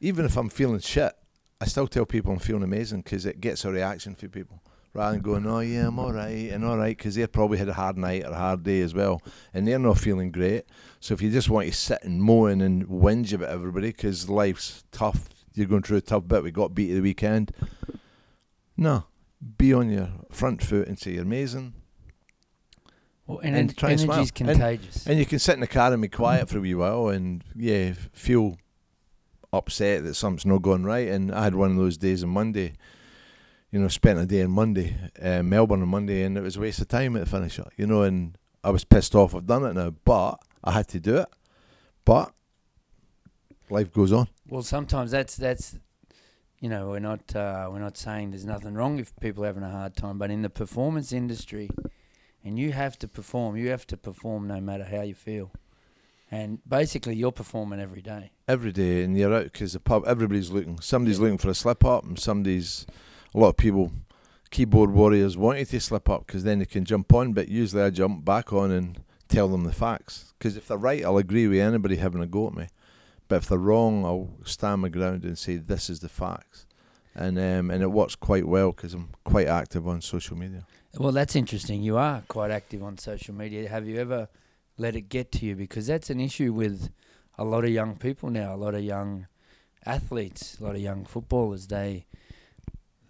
even if I'm feeling shit, I still tell people I'm feeling amazing because it gets a reaction for people. Rather than going, "Oh yeah, I'm all right," and all right, because they probably had a hard night or a hard day as well, and they're not feeling great. So if you just want to sit and moan and whinge about everybody because life's tough, you're going through a tough bit. We got beat at the weekend. No, be on your front foot and say you're amazing. well, and, and try and smile. energy's And- contagious. And you can sit in the car and be quiet for a wee while and, yeah, feel upset that something's not going right. And I had one of those days on Monday, you know, spent a day on Monday, uh, Melbourne on Monday, and it was a waste of time at the finish, you know, and I was pissed off I've done it now, but I had to do it. But life goes on. Well, sometimes that's that's you know we're not uh, we're not saying there's nothing wrong if people are having a hard time, but in the performance industry, and you have to perform, you have to perform no matter how you feel, and basically you're performing every day. every day and you're out because the pub everybody's looking. Somebody's looking for a slip up and somebody's a lot of people keyboard warriors want you to slip up because then they can jump on but usually I jump back on and tell them the facts. Because if they're right I'll agree with anybody having a go at me but if they're wrong I'll stand my ground and say this is the facts and um, and it works quite well because I'm quite active on social media Well, that's interesting. You are quite active on social media. Have you ever let it get to you? Because that's an issue with a lot of young people now. A lot of young athletes, a lot of young footballers. They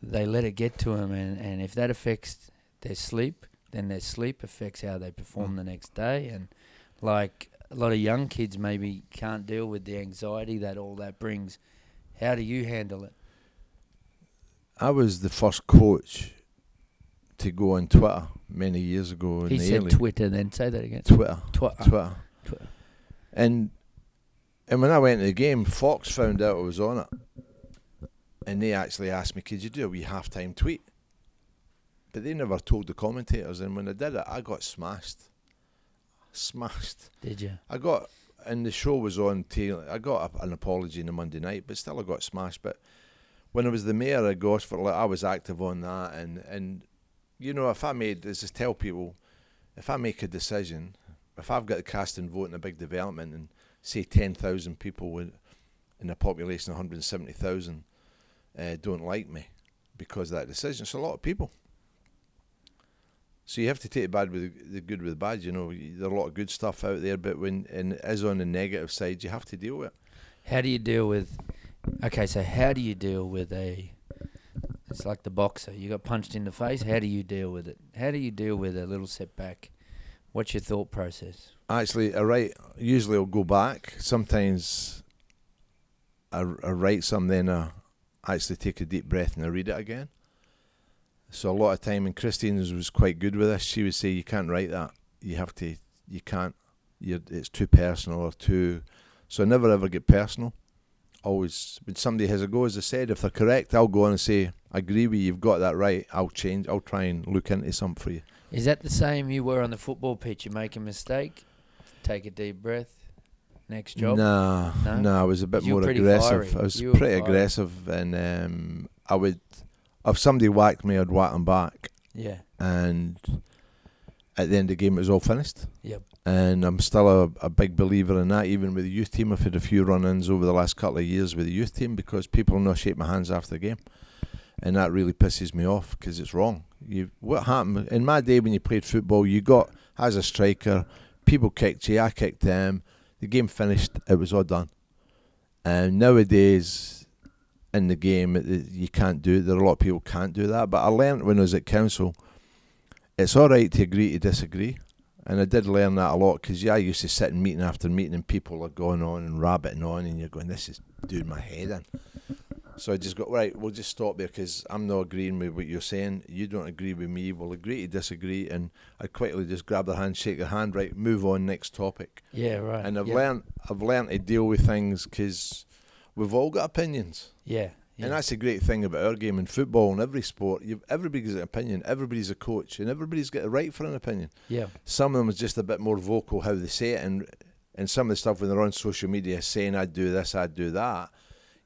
they let it get to them, and, and if that affects their sleep, then their sleep affects how they perform Mm. the next day. And like a lot of young kids, maybe can't deal with the anxiety that all that brings. How do you handle it? I was the first coach to go on Twitter many years ago in He said early Twitter. Then say that again. Twitter Twi- Twitter Twitter. And and when I went to the game, Fox found out I was on it, and they actually asked me, "Could you do a wee halftime tweet?" But they never told the commentators, and when I did it, I got smashed, smashed. Did you? I got, and the show was on. Tail, I got a, an apology on the Monday night, but still I got smashed. But when I was the mayor of Gosford, like, I was active on that, and and you know, if I made, I tell people, if I make a decision, if I've got a casting vote in a big development, and say ten thousand people with, in a population of one hundred seventy thousand, uh, don't like me because of that decision, it's a lot of people. So you have to take the bad with the, good with the bad. You know, there are a lot of good stuff out there, but when and as on the negative side, you have to deal with it. How do you deal with? Okay, so how do you deal with a? It's like the boxer. You got punched in the face. How do you deal with it? How do you deal with a little setback? What's your thought process? Actually, I write. Usually, I'll go back. Sometimes, I, I write some, then I actually take a deep breath and I read it again. So a lot of time, and Christine was- quite good with this. She would say, "You can't write that. You have to. You can't. You're, it's too personal or too." So I never ever get personal. Always, when somebody has a go, as I said, if they're correct, I'll go on and say, "I agree with you. You've got that right. I'll change. I'll try and look into something for you." Is that the same you were on the football pitch? You make a mistake, take a deep breath, next job. Nah, No? no, I was a bit more aggressive. fiery. I was pretty fiery. aggressive, and um, I would, if somebody whacked me, I'd whack them back, Yeah. and at the end of the game, it was all finished. Yep. And I'm still a, a big believer in that. Even with the youth team, I've had a few run-ins over the last couple of years with the youth team because people not shake my hands after the game, and that really pisses me off because it's wrong. You what happened in my day when you played football? You got as a striker, people kicked you, I kicked them. The game finished. It was all done. And nowadays, in the game, you can't do it. There are a lot of people can't do that. But I learned when I was at council, it's all right to agree to disagree. And I did learn that a lot because yeah, I used to sit in meeting after meeting and people are going on and rabbiting on, and you're going, this is doing my head in. So I just got right. We'll just stop there because I'm not agreeing with what you're saying. You don't agree with me. We'll agree to disagree, and I quickly just grab the hand, shake the hand, right, move on, next topic. Yeah. Right. And I've Yep. learned, I've learned to deal with things because we've all got opinions. Yeah. yeah. And that's the great thing about our game in football and every sport. You've, everybody's got an opinion. Everybody's a coach, and everybody's got a right for an opinion. yeah. Some of them is just a bit more vocal how they say it, and and some of the stuff when they're on social media saying I'd do this, I'd do that.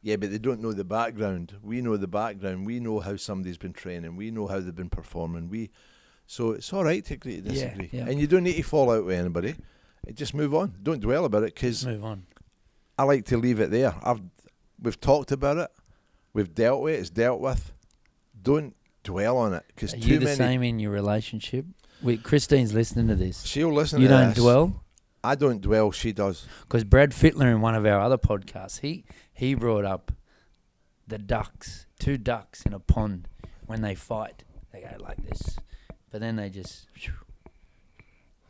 Yeah, but they don't know the background. We know the background. We know how somebody's been training. We know how they've been performing. We, so it's all right to agree to disagree, yeah. and you don't need to fall out with anybody. Just move on. Don't dwell about it because move on. I like to leave it there. I've we've talked about it. We've dealt with it. It's dealt with. Don't dwell on it because too you the many. same in your relationship? Wait, Christine's listening to this. She'll listen. You to don't this. dwell. I don't dwell. She does. Because Brad Fittler in one of our other podcasts, he he brought up the ducks, two ducks in a pond when they fight. They go like this, but then they just, phew,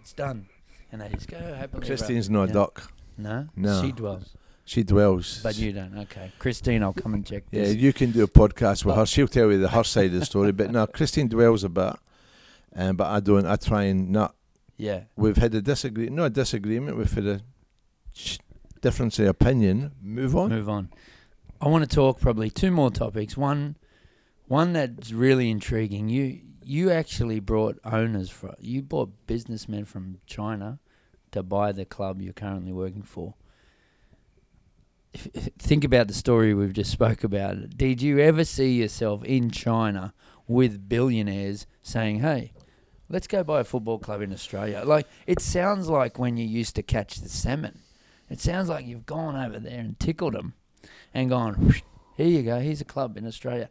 it's done, and they just go happily. Christine's not a duck. No, No. she dwells, She dwells. but you don't. Okay, Christine, I'll come and check this. Yeah, this. you can do a podcast with her. She'll tell you the her side of the story. But no, Christine dwells a bit, um, but I don't. I try and not. Yeah, We've had a disagree, No, a disagreement. We've had a difference of opinion, move on. Move on. I want to talk probably two more topics. One, one that's really intriguing. You you actually brought owners from. you bought businessmen from China to buy the club you're currently working for. Think about the story we've just spoke about. Did you ever see yourself in China with billionaires saying, "Hey, let's go buy a football club in Australia"? Like it sounds like when you used to catch the salmon. It sounds like you've gone over there and tickled them, and gone, "Here you go. Here's a club in Australia."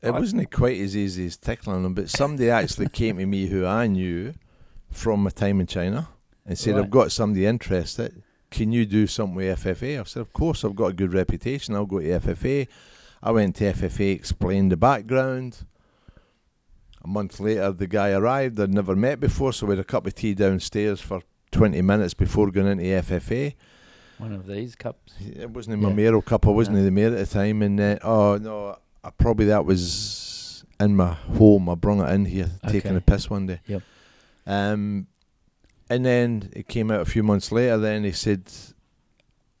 It I- wasn't quite as easy as tickling them, but somebody actually came to me who I knew from my time in China and said, Right. I've got somebody interested. Can you do something with FFA? I said, Of course, I've got a good reputation. I'll go to FFA. I went to FFA, explained the background. A month later, the guy arrived. I'd never met before, so we had a cup of tea downstairs for 20 minutes before going into FFA. One of these cups. It wasn't in my mayoral cup. I wasn't No. in the mayor at the time, and uh, oh no, I probably that was in my home. I brung it in here, taking a piss one day. Yep. Um, and then it came out a few months later. Then he said,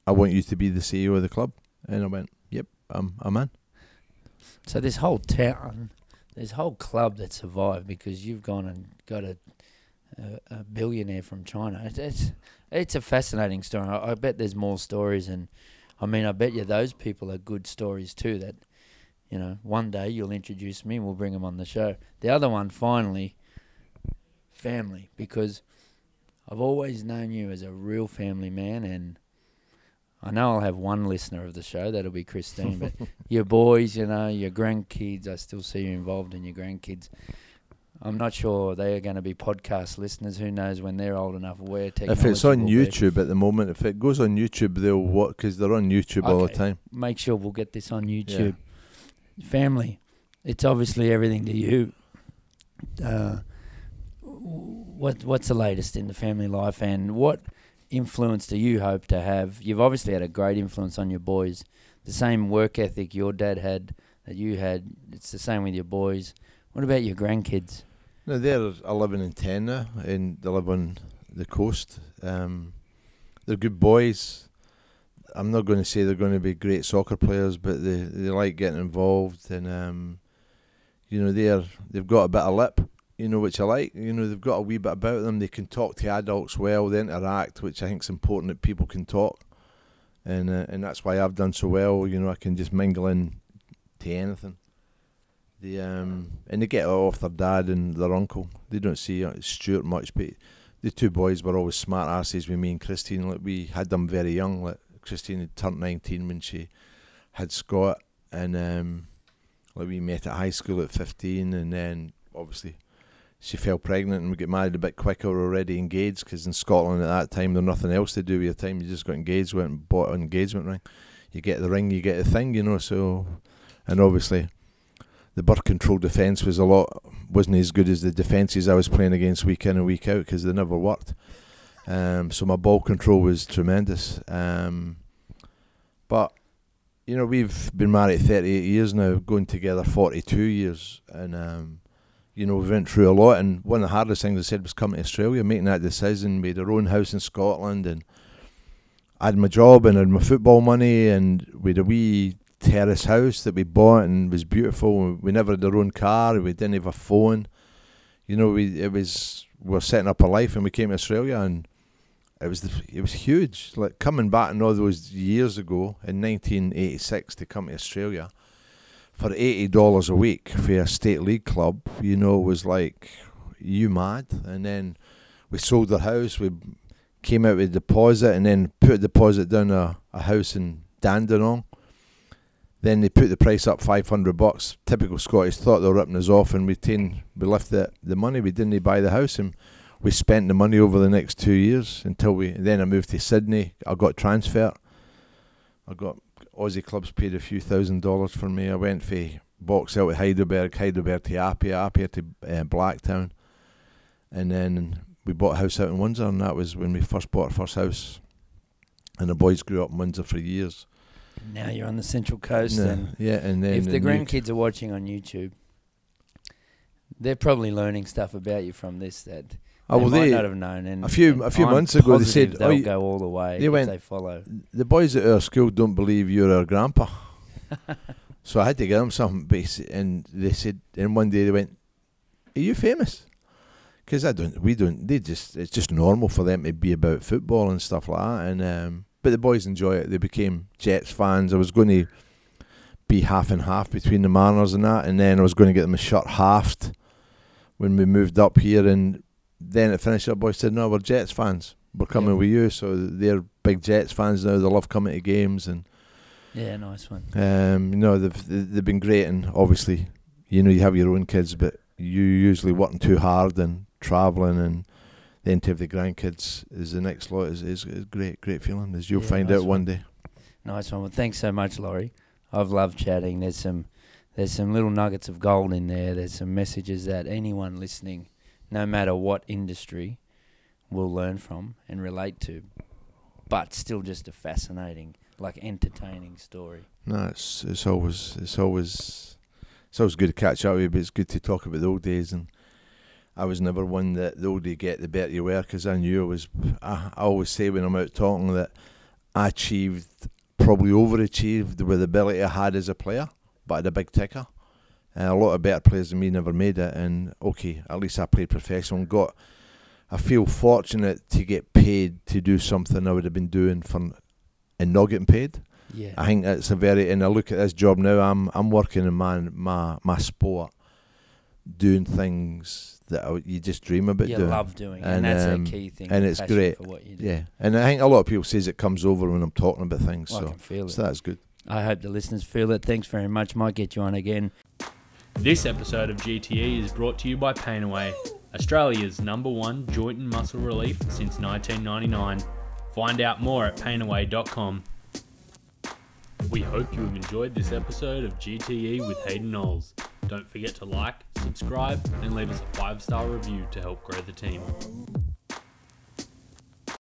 "I want you to be the CEO of the club," and I went, "Yep, I'm, I'm in." So this whole town, this whole club that survived because you've gone and got a a, a billionaire from China. It's, it's it's a fascinating story. I, I bet there's more stories, and I mean, I bet you those people are good stories too. That you know, one day you'll introduce me, and we'll bring them on the show. The other one, finally, family, because I've always known you as a real family man, and I know I'll have one listener of the show. That'll be Christine, but your boys, you know, your grandkids. I still see you involved in your grandkids. I'm not sure they are going to be podcast listeners. Who knows when they're old enough where technology If it's on will be. YouTube at the moment, if it goes on YouTube, they'll what? Because they're on YouTube all the time. Make sure we'll get this on YouTube. Family, it's obviously everything to you. Uh, what what's the latest in the family life, and what influence do you hope to have? You've obviously had a great influence on your boys. The same work ethic your dad had that you had. It's the same with your boys. What about your grandkids? No, they're 11 and 10 now, and they live on the coast. Um, they're good boys. I'm not going to say they're going to be great soccer players, but they, they like getting involved, and um, you know they're they've got a bit of lip, you know, which I like. You know, they've got a wee bit about them. They can talk to adults well. They interact, which I think is important that people can talk, and uh, and that's why I've done so well. You know, I can just mingle in to anything. The um and they get off their dad and their uncle. They don't see Stuart much, but the two boys were always smart asses with me and Christine. Like we had them very young. Like Christine had turned nineteen when she had Scott, and um like we met at high school at fifteen, and then obviously she fell pregnant and we got married a bit quicker. Already engaged because in Scotland at that time there's nothing else to do with your time. You just got engaged, went and bought an engagement ring. You get the ring, you get the thing, you know. So, and obviously the birth control defence was a lot wasn't as good as the defences I was playing against week in and week out because they never worked. Um, so my ball control was tremendous. Um, but you know we've been married 38 years now, going together 42 years, and um, you know we went through a lot. And one of the hardest things I said was coming to Australia, making that decision. We had our own house in Scotland, and I had my job and had my football money, and we had a wee terrace house that we bought and was beautiful. We never had our own car. We didn't have a phone. You know, we it was we were setting up a life, and we came to Australia, and it was the, it was huge. Like coming back in all those years ago in 1986 to come to Australia for eighty dollars a week for a state league club. You know, was like you mad. And then we sold the house. We came out with a deposit, and then put a deposit down a, a house in Dandenong. Then they put the price up five hundred bucks. Typical Scottish thought they were ripping us off, and we taken, we left the the money. We didn't buy the house, and we spent the money over the next two years until we. Then I moved to Sydney. I got transferred. I got Aussie clubs paid a few thousand dollars for me. I went for box out to Heidelberg, Heidelberg to Apia, Apia to uh, Blacktown, and then we bought a house out in Windsor, and that was when we first bought our first house. And the boys grew up in Windsor for years. Now you're on the Central Coast, Yeah, and yeah, and then if the UK grandkids are watching on YouTube, they're probably learning stuff about you from this that Oh, well, they might not have known. And a few- and a few I'm months ago they said, they'll "Oh, you- go all the way they if went- they follow. the boys at our school don't believe you're our grandpa. so I had to give them something, basic, and they said, and one day they went, "Are you famous?" Because I don't, we don't. They just, it's just normal for them to be about football and stuff like that. And um, but the boys enjoy it. They became Jets fans. I was going to be half and half between the Mariners and that, and then I was going to get them a shirt halved when we moved up here, and then it finished up. Boys said, "No, we're Jets fans. We're coming Yeah. with you." So they're big Jets fans now. They love coming to games, and Yeah, nice one. um, you know they've they- they've been great. And obviously, you know you have your own kids, but you usually working too hard and travelling, and then to have the grandkids is the next lot is is, is great, great feeling. As you'll Yeah, find nice out one one. day. Nice one. Well, thanks so much, Lawrie. I've loved chatting. There's some there's some little nuggets of gold in there. There's some messages that anyone listening, no matter what industry, we'll learn from and relate to. But still just a fascinating, like entertaining story. No, it's it's always it's always it's always good to catch up with you, but it's good to talk about the old days. And I was never one that the older you get, the better you were, because I knew I was. I, I always say when I'm out talking that I achieved, probably overachieved with the ability I had as a player, but I had a big ticker. And a lot of better players than me never made it. And okay, at least I played professional and got. I feel fortunate to get paid to do something I would have been doing for and not getting paid. Yeah. I think it's a very and I look at this job now. I'm I'm working in my my my sport, doing things that I, you just dream about you doing. love doing, And, and, that's um, a key thing. and it's great. for what you do. Yeah, and I think a lot of people says it comes over when I'm talking about things. I so, can feel it. so that's good. I hope the listeners feel it. Thanks very much. Might get you on again. This episode of GTE is brought to you by Painaway, Australia's number one joint and muscle relief since 1999. Find out more at painaway.com. We hope you have enjoyed this episode of GTE with Hayden Knowles. Don't forget to like, subscribe, and leave us a five star review to help grow the team.